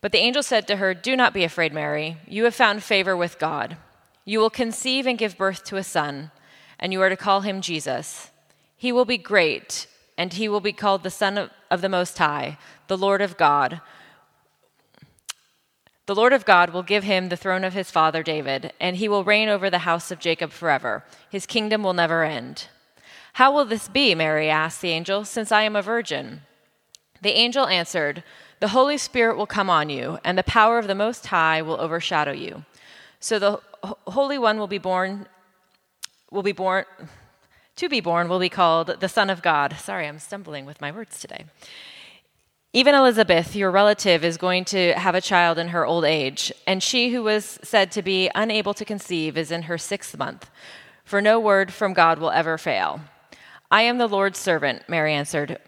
But the angel said to her, Do not be afraid, Mary. You have found favor with God. You will conceive and give birth to a son, and you are to call him Jesus. He will be great, and he will be called the Son of, of the Most High, the Lord of God. The Lord of God will give him the throne of his father David, and he will reign over the house of Jacob forever. His kingdom will never end. How will this be? Mary asked the angel, since I am a virgin. The angel answered, the Holy Spirit will come on you, and the power of the Most High will overshadow you. So the Holy One will be born, will be born, to be born will be called the Son of God. Sorry, I'm stumbling with my words today. Even Elizabeth, your relative, is going to have a child in her old age, and she who was said to be unable to conceive is in her sixth month, for no word from God will ever fail. I am the Lord's servant, Mary answered.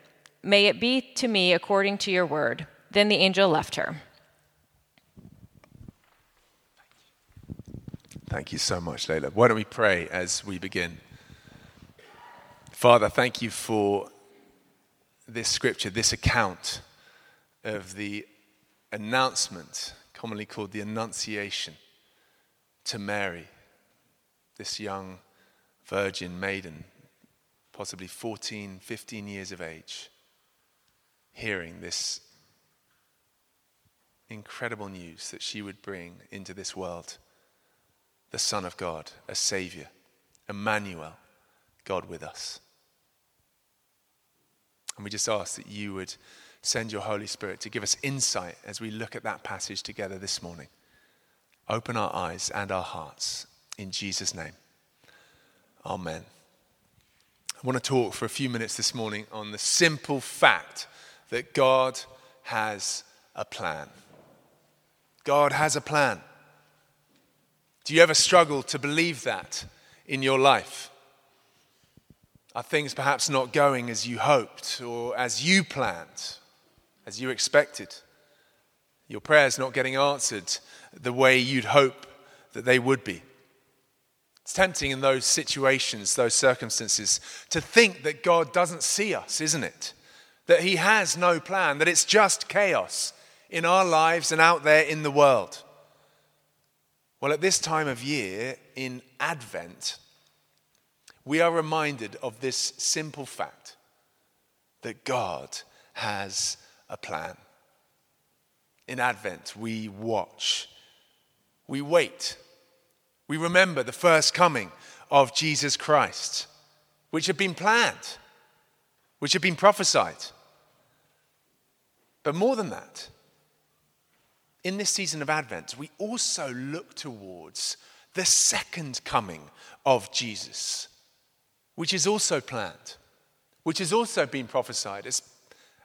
May it be to me according to your word. Then the angel left her. Thank you so much, Layla. Why don't we pray as we begin? Father, thank you for this scripture, this account of the announcement, commonly called the Annunciation, to Mary, this young virgin maiden, possibly 14, 15 years of age, hearing this incredible news that she would bring into this world the Son of God, a Savior, Emmanuel, God with us. And we just ask that you would send your Holy Spirit to give us insight as we look at that passage together this morning. Open our eyes and our hearts in Jesus' name. Amen. I want to talk for a few minutes this morning on the simple fact that God has a plan. God has a plan. Do you ever struggle to believe that in your life? Are things perhaps not going as you hoped or as you planned, as you expected? Your prayers not getting answered the way you'd hope that they would be. It's tempting in those situations, those circumstances, to think that God doesn't see us, isn't it? That He has no plan, that it's just chaos, in our lives and out there in the world? Well, at this time of year, in Advent, we are reminded of this simple fact that God has a plan. In Advent, we watch, we wait, we remember the first coming of Jesus Christ, which had been planned, which had been prophesied. But more than that, in this season of Advent, we also look towards the second coming of Jesus, which is also planned, which has also been prophesied. It's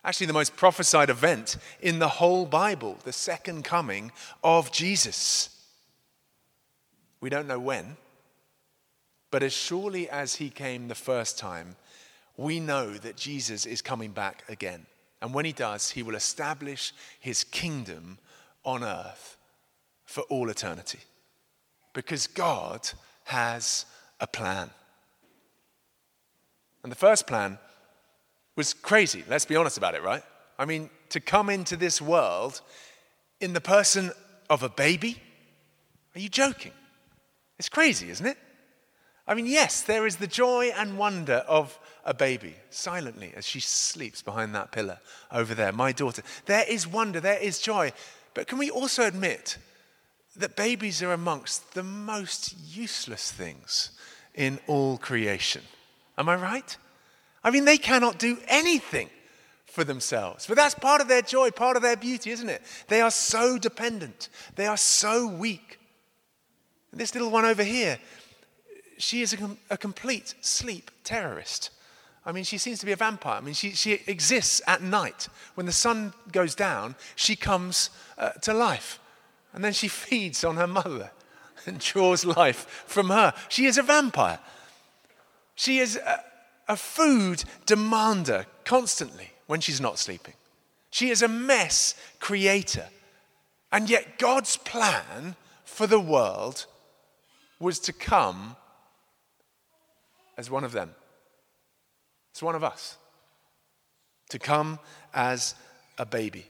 actually the most prophesied event in the whole Bible, the second coming of Jesus. We don't know when, but as surely as he came the first time, we know that Jesus is coming back again. And when he does, he will establish his kingdom on earth for all eternity. Because God has a plan. And the first plan was crazy. Let's be honest about it, right? I mean, to come into this world in the person of a baby? Are you joking? It's crazy, isn't it? I mean, yes, there is the joy and wonder of a baby silently as she sleeps behind that pillar over there, my daughter. There is wonder, there is joy. But can we also admit that babies are amongst the most useless things in all creation? Am I right? I mean, they cannot do anything for themselves. But that's part of their joy, part of their beauty, isn't it? They are so dependent, they are so weak. And this little one over here, she is a, a complete sleep terrorist. I mean, she seems to be a vampire. I mean, she, she exists at night. When the sun goes down, she comes uh, to life. And then she feeds on her mother and draws life from her. She is a vampire. She is a, a food demander constantly when she's not sleeping. She is a mess creator. And yet, God's plan for the world was to come as one of them. It's one of us. To come as a baby.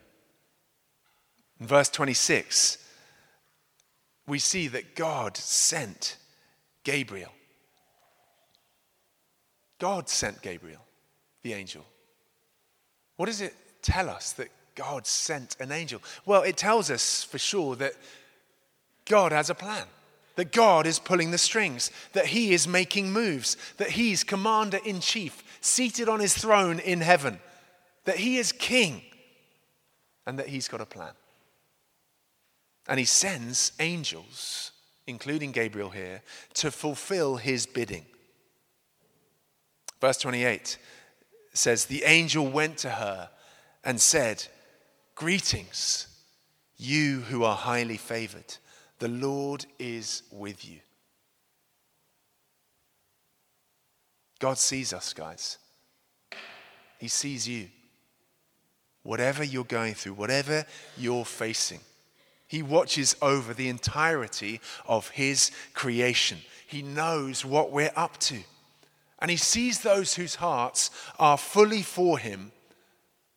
In verse 26, we see that God sent Gabriel. God sent Gabriel, the angel. What does it tell us that God sent an angel? Well, it tells us for sure that God has a plan, that God is pulling the strings, that He is making moves, that He's commander in chief, seated on His throne in heaven, that He is king, and that He's got a plan. And he sends angels, including Gabriel here, to fulfill his bidding. Verse 28 says, The angel went to her and said, Greetings, you who are highly favored. The Lord is with you. God sees us, guys. He sees you. Whatever you're going through, whatever you're facing, he watches over the entirety of His creation. He knows what we're up to. And He sees those whose hearts are fully for Him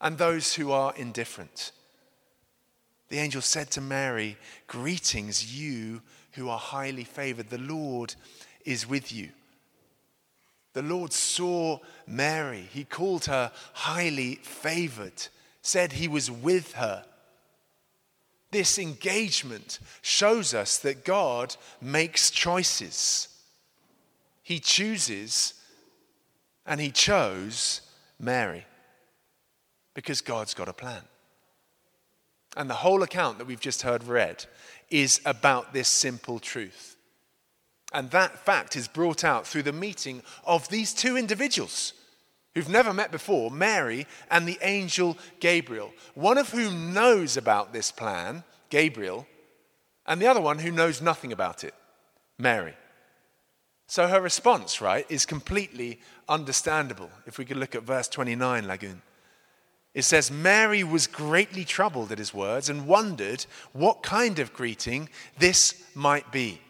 and those who are indifferent. The angel said to Mary, Greetings, you who are highly favored. The Lord is with you. The Lord saw Mary. He called her highly favored, said he was with her. This engagement shows us that God makes choices. He chooses, and He chose Mary because God's got a plan. And the whole account that we've just heard read is about this simple truth. And that fact is brought out through the meeting of these two individuals who've never met before Mary and the angel Gabriel, one of whom knows about this plan, Gabriel, and the other one who knows nothing about it, Mary. So her response, right, is completely understandable. If we could look at verse 29, Lagoon. It says, Mary was greatly troubled at his words and wondered what kind of greeting this might be.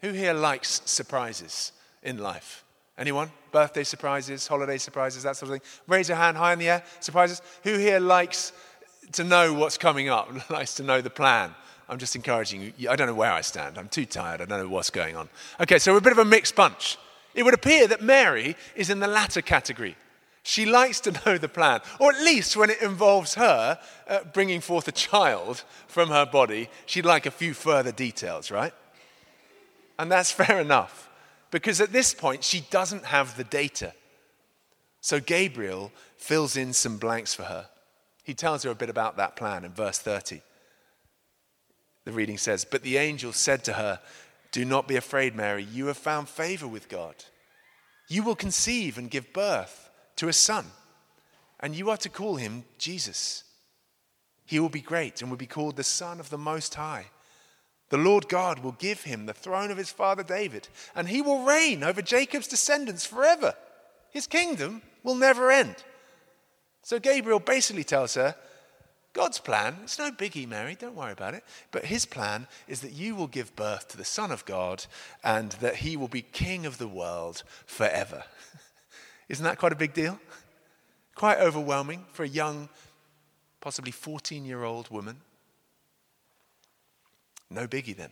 Who here likes surprises in life? Anyone? Birthday surprises, holiday surprises, that sort of thing. Raise your hand high in the air. Surprises. Who here likes to know what's coming up? likes to know the plan? I'm just encouraging you. I don't know where I stand. I'm too tired. I don't know what's going on. Okay, so we're a bit of a mixed bunch. It would appear that Mary is in the latter category. She likes to know the plan, or at least when it involves her uh, bringing forth a child from her body, she'd like a few further details, right? And that's fair enough because at this point she doesn't have the data. So Gabriel fills in some blanks for her. He tells her a bit about that plan in verse 30. The reading says, But the angel said to her, Do not be afraid, Mary. You have found favor with God. You will conceive and give birth to a son, and you are to call him Jesus. He will be great and will be called the Son of the Most High. The Lord God will give him the throne of his father David, and he will reign over Jacob's descendants forever. His kingdom will never end. So Gabriel basically tells her, God's plan, it's no biggie, Mary, don't worry about it. But his plan is that you will give birth to the Son of God and that he will be king of the world forever. Isn't that quite a big deal? Quite overwhelming for a young, possibly 14 year old woman. No biggie then.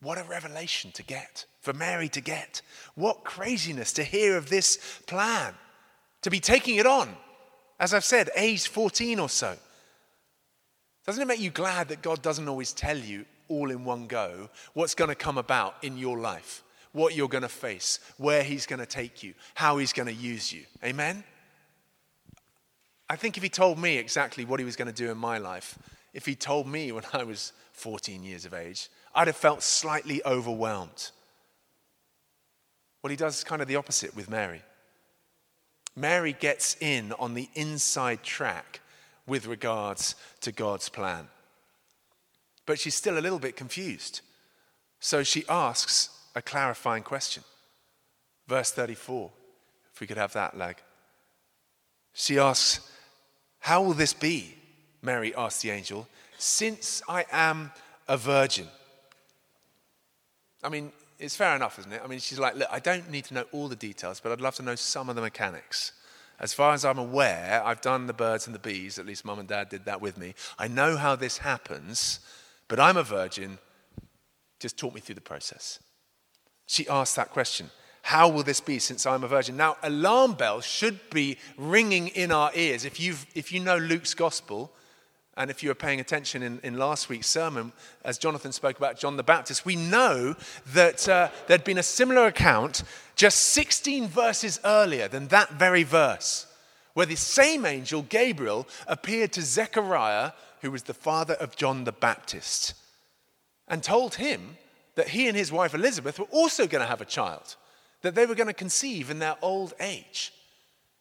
What a revelation to get, for Mary to get. What craziness to hear of this plan, to be taking it on. As I've said, age 14 or so. Doesn't it make you glad that God doesn't always tell you all in one go what's going to come about in your life, what you're going to face, where He's going to take you, how He's going to use you? Amen? I think if He told me exactly what He was going to do in my life, if He told me when I was 14 years of age, I'd have felt slightly overwhelmed. Well, he does is kind of the opposite with Mary. Mary gets in on the inside track with regards to God's plan. But she's still a little bit confused. So she asks a clarifying question. Verse 34, if we could have that leg. She asks, How will this be? Mary asked the angel, since I am a virgin. I mean, it's fair enough, isn't it? I mean, she's like, Look, I don't need to know all the details, but I'd love to know some of the mechanics. As far as I'm aware, I've done the birds and the bees, at least mum and dad did that with me. I know how this happens, but I'm a virgin. Just talk me through the process. She asked that question How will this be since I'm a virgin? Now, alarm bells should be ringing in our ears. If, you've, if you know Luke's gospel, and if you were paying attention in, in last week's sermon, as Jonathan spoke about John the Baptist, we know that uh, there'd been a similar account just 16 verses earlier than that very verse, where the same angel, Gabriel, appeared to Zechariah, who was the father of John the Baptist, and told him that he and his wife Elizabeth were also going to have a child, that they were going to conceive in their old age,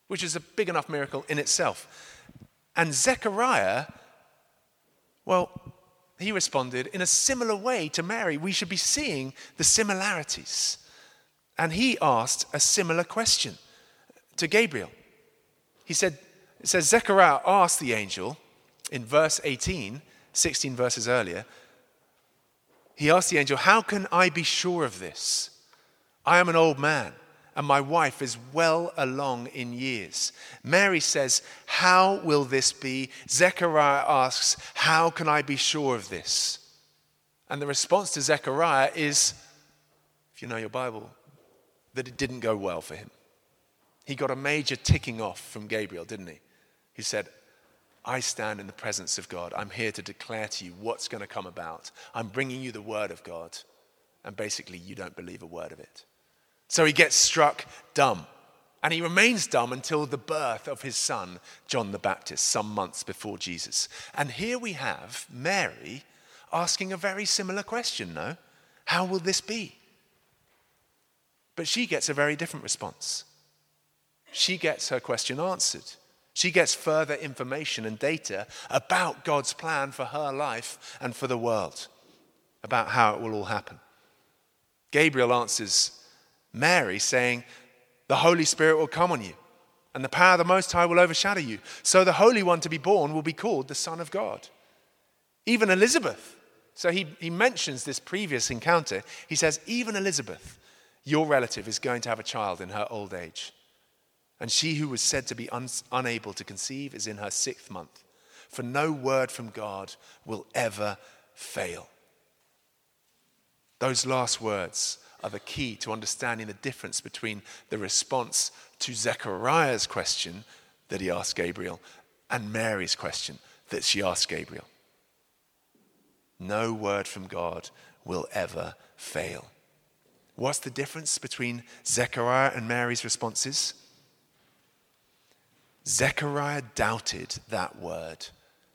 which is a big enough miracle in itself. And Zechariah well, he responded in a similar way to Mary. We should be seeing the similarities. And he asked a similar question to Gabriel. He said, it says, Zechariah asked the angel in verse 18, 16 verses earlier, he asked the angel, How can I be sure of this? I am an old man and my wife is well along in years. Mary says, How will this be? Zechariah asks, How can I be sure of this? And the response to Zechariah is, if you know your Bible, that it didn't go well for him. He got a major ticking off from Gabriel, didn't he? He said, I stand in the presence of God. I'm here to declare to you what's going to come about. I'm bringing you the word of God. And basically, you don't believe a word of it. So he gets struck dumb. And he remains dumb until the birth of his son, John the Baptist, some months before Jesus. And here we have Mary asking a very similar question, no? How will this be? But she gets a very different response. She gets her question answered. She gets further information and data about God's plan for her life and for the world, about how it will all happen. Gabriel answers Mary saying, The Holy Spirit will come on you, and the power of the Most High will overshadow you. So the Holy One to be born will be called the Son of God. Even Elizabeth. So he, he mentions this previous encounter. He says, Even Elizabeth, your relative, is going to have a child in her old age. And she who was said to be un- unable to conceive is in her sixth month. For no word from God will ever fail. Those last words are the key to understanding the difference between the response to Zechariah's question that he asked Gabriel and Mary's question that she asked Gabriel. No word from God will ever fail. What's the difference between Zechariah and Mary's responses? Zechariah doubted that word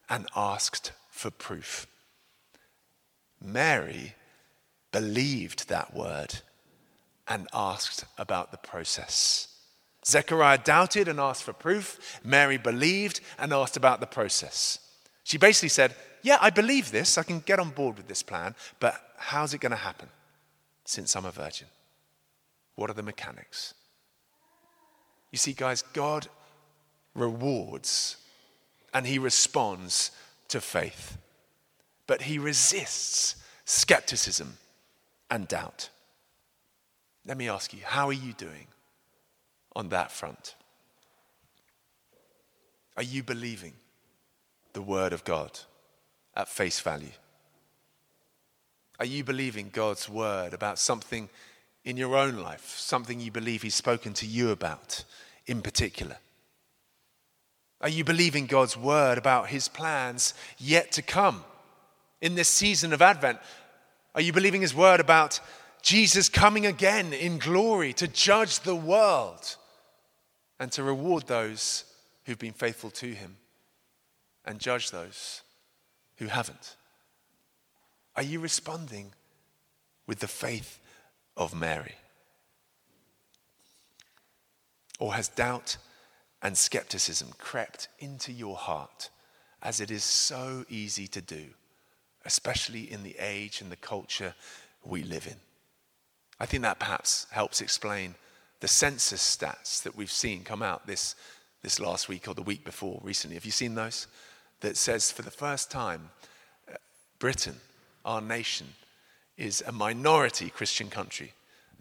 and asked for proof. Mary believed that word and asked about the process. Zechariah doubted and asked for proof. Mary believed and asked about the process. She basically said, Yeah, I believe this. I can get on board with this plan, but how's it going to happen since I'm a virgin? What are the mechanics? You see, guys, God rewards and he responds to faith, but he resists skepticism and doubt. Let me ask you, how are you doing on that front? Are you believing the Word of God at face value? Are you believing God's Word about something in your own life, something you believe He's spoken to you about in particular? Are you believing God's Word about His plans yet to come in this season of Advent? Are you believing his word about Jesus coming again in glory to judge the world and to reward those who've been faithful to him and judge those who haven't? Are you responding with the faith of Mary? Or has doubt and skepticism crept into your heart as it is so easy to do? especially in the age and the culture we live in. I think that perhaps helps explain the census stats that we've seen come out this, this last week or the week before recently. Have you seen those? That says for the first time, uh, Britain, our nation, is a minority Christian country.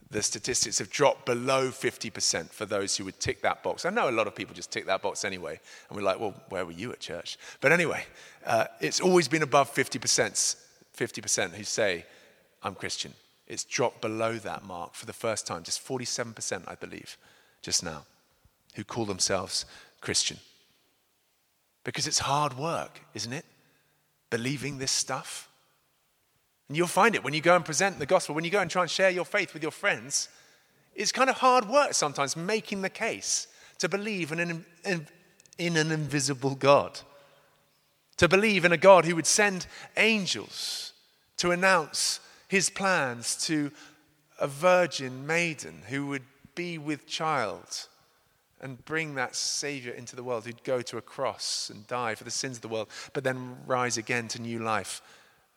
The statistics have dropped below 50% for those who would tick that box. I know a lot of people just tick that box anyway, and we're like, well, where were you at church? But anyway, uh, it's always been above 50%, 50% who say, I'm Christian. It's dropped below that mark for the first time, just 47%, I believe, just now, who call themselves Christian. Because it's hard work, isn't it? Believing this stuff. And you'll find it when you go and present the gospel, when you go and try and share your faith with your friends. It's kind of hard work sometimes making the case to believe in an, in, in an invisible God, to believe in a God who would send angels to announce his plans to a virgin maiden who would be with child and bring that Savior into the world, who'd go to a cross and die for the sins of the world, but then rise again to new life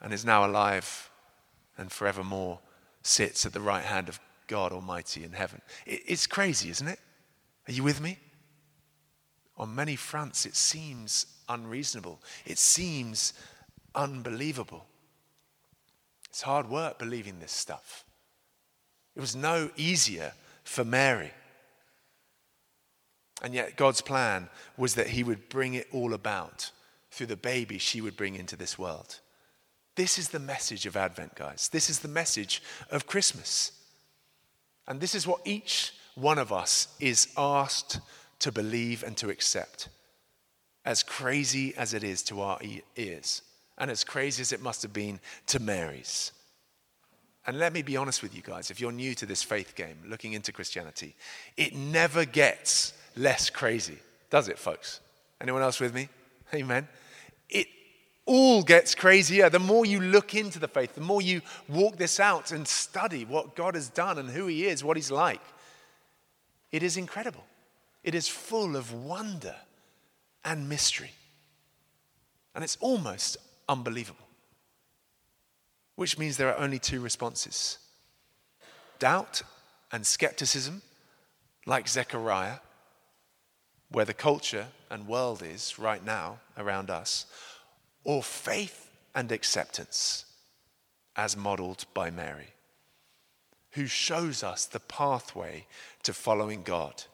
and is now alive and forevermore sits at the right hand of God Almighty in heaven. It's crazy, isn't it? Are you with me? On many fronts, it seems unreasonable, it seems unbelievable. It's hard work believing this stuff. It was no easier for Mary. And yet, God's plan was that He would bring it all about through the baby she would bring into this world. This is the message of Advent, guys. This is the message of Christmas. And this is what each one of us is asked to believe and to accept. As crazy as it is to our ears and as crazy as it must have been to Mary's. And let me be honest with you guys, if you're new to this faith game, looking into Christianity, it never gets less crazy, does it, folks? Anyone else with me? Amen. It all gets crazier. The more you look into the faith, the more you walk this out and study what God has done and who He is, what He's like. It is incredible. It is full of wonder and mystery. And it's almost unbelievable. Which means there are only two responses doubt and skepticism, like Zechariah, where the culture and world is right now around us, or faith and acceptance, as modeled by Mary, who shows us the pathway to following God,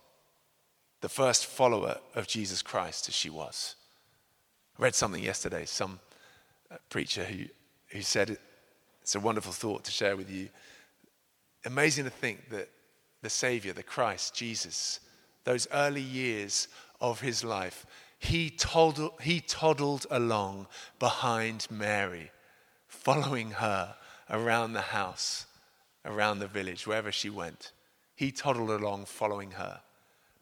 the first follower of Jesus Christ as she was. I read something yesterday, some uh, preacher who, who said, It's a wonderful thought to share with you. Amazing to think that the Savior, the Christ, Jesus, those early years of his life, he toddled, he toddled along behind Mary, following her around the house, around the village, wherever she went. He toddled along following her.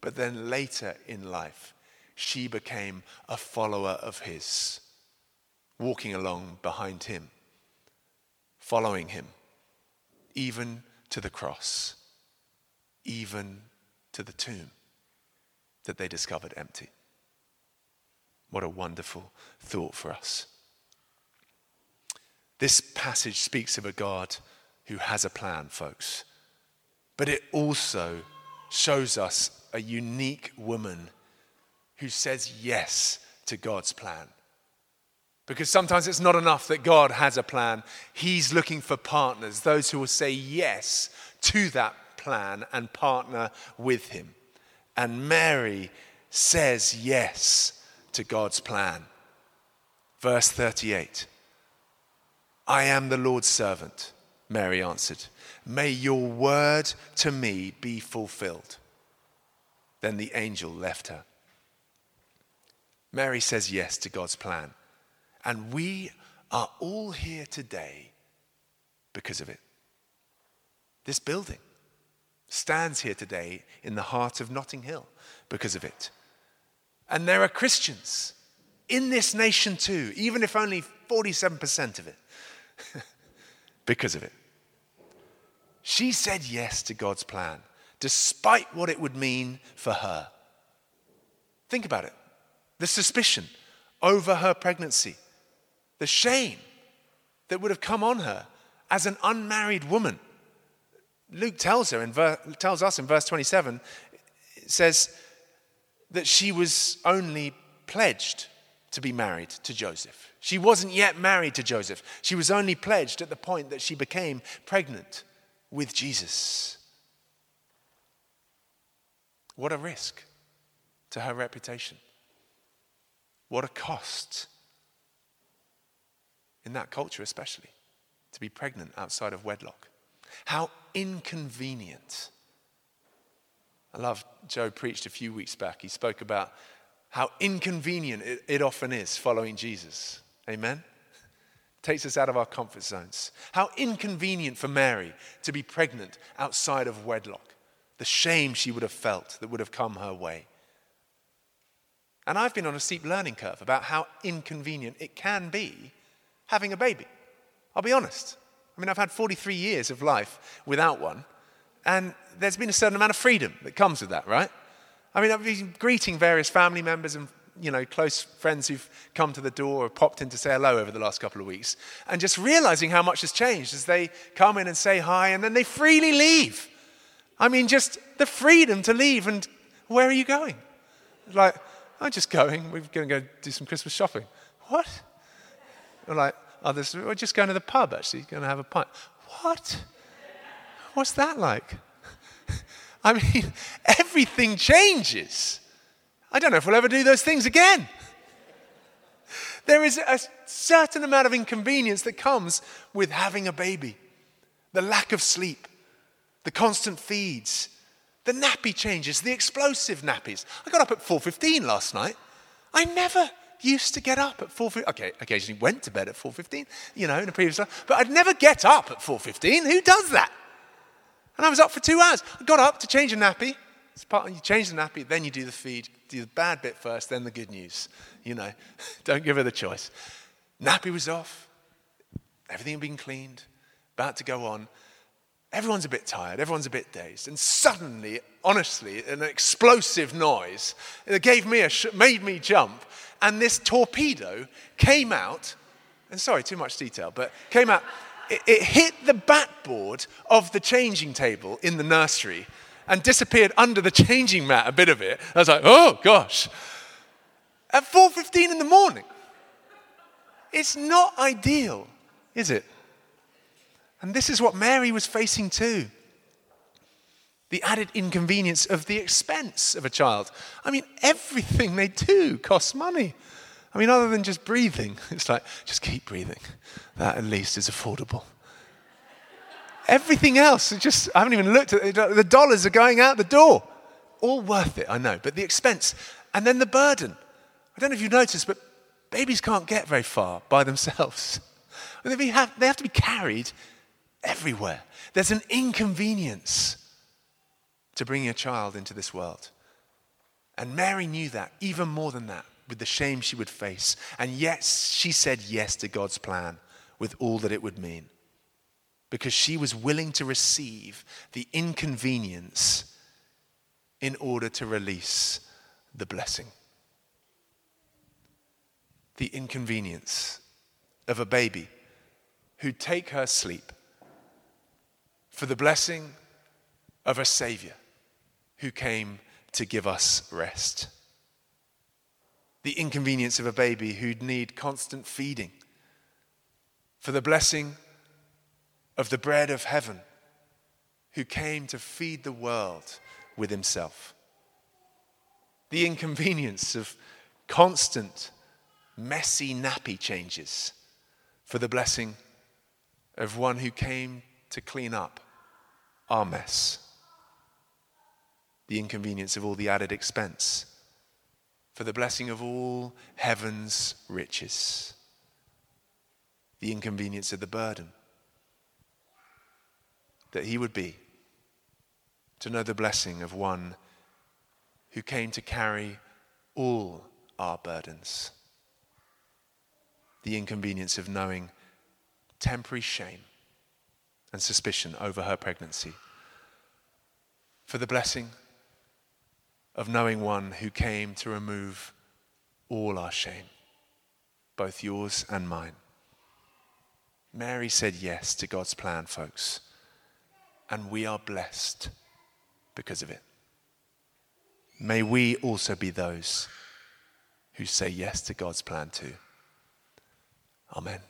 But then later in life, she became a follower of his walking along behind him, following him, even to the cross, even to the tomb that they discovered empty. What a wonderful thought for us. This passage speaks of a God who has a plan, folks, but it also shows us a unique woman who says yes to God's plan. Because sometimes it's not enough that God has a plan. He's looking for partners, those who will say yes to that plan and partner with Him. And Mary says yes to God's plan. Verse 38 I am the Lord's servant, Mary answered. May your word to me be fulfilled. Then the angel left her. Mary says yes to God's plan. And we are all here today because of it. This building stands here today in the heart of Notting Hill because of it. And there are Christians in this nation too, even if only 47% of it, because of it. She said yes to God's plan, despite what it would mean for her. Think about it the suspicion over her pregnancy, the shame that would have come on her as an unmarried woman. Luke tells her in ver- tells us in verse 27 it says that she was only pledged to be married to Joseph. She wasn't yet married to Joseph. She was only pledged at the point that she became pregnant with Jesus. What a risk to her reputation. What a cost, in that culture especially, to be pregnant outside of wedlock. How inconvenient. I love Joe preached a few weeks back. He spoke about how inconvenient it, it often is following Jesus. Amen? Takes us out of our comfort zones. How inconvenient for Mary to be pregnant outside of wedlock. The shame she would have felt that would have come her way. And I've been on a steep learning curve about how inconvenient it can be having a baby. I'll be honest. I mean, I've had 43 years of life without one, and there's been a certain amount of freedom that comes with that, right? I mean, I've been greeting various family members and you know, close friends who've come to the door or popped in to say hello over the last couple of weeks, and just realizing how much has changed as they come in and say hi and then they freely leave. I mean, just the freedom to leave and where are you going? Like, I'm just going. We're going to go do some Christmas shopping. What? Or like others, we're just going to the pub actually, going to have a pint. What? What's that like? I mean, everything changes. I don't know if we'll ever do those things again. There is a certain amount of inconvenience that comes with having a baby the lack of sleep, the constant feeds, the nappy changes, the explosive nappies. I got up at 4:15 last night. I never used to get up at 4:15. Okay, occasionally went to bed at 4:15, you know, in a previous life, but I'd never get up at 4:15. Who does that? And I was up for two hours. I got up to change a nappy. It's part, of you change the nappy, then you do the feed. Do the bad bit first, then the good news. You know, don't give her the choice. Nappy was off. Everything had been cleaned. About to go on. Everyone's a bit tired. Everyone's a bit dazed. And suddenly, honestly, an explosive noise that gave me a sh- made me jump. And this torpedo came out. And sorry, too much detail, but came out it, it hit the backboard of the changing table in the nursery and disappeared under the changing mat, a bit of it. I was like, oh gosh. At 4.15 in the morning. It's not ideal, is it? And this is what Mary was facing too. The added inconvenience of the expense of a child. I mean, everything they do costs money. I mean, other than just breathing, it's like, just keep breathing. That at least is affordable. Everything else, is just, I haven't even looked at it. The dollars are going out the door. All worth it, I know. But the expense and then the burden. I don't know if you've noticed, but babies can't get very far by themselves. They have, they have to be carried everywhere. There's an inconvenience to bringing a child into this world. And Mary knew that, even more than that with the shame she would face. And yet she said yes to God's plan with all that it would mean. Because she was willing to receive the inconvenience in order to release the blessing. The inconvenience of a baby who'd take her sleep for the blessing of a Savior who came to give us rest the inconvenience of a baby who'd need constant feeding, for the blessing of the bread of heaven, who came to feed the world with himself, the inconvenience of constant, messy nappy changes, for the blessing of one who came to clean up our mess, the inconvenience of all the added expense for the blessing of all heaven's riches, the inconvenience of the burden, that he would be to know the blessing of one who came to carry all our burdens, the inconvenience of knowing temporary shame and suspicion over her pregnancy, for the blessing of knowing one who came to remove all our shame, both yours and mine. Mary said yes to God's plan, folks. And we are blessed because of it. May we also be those who say yes to God's plan too. Amen.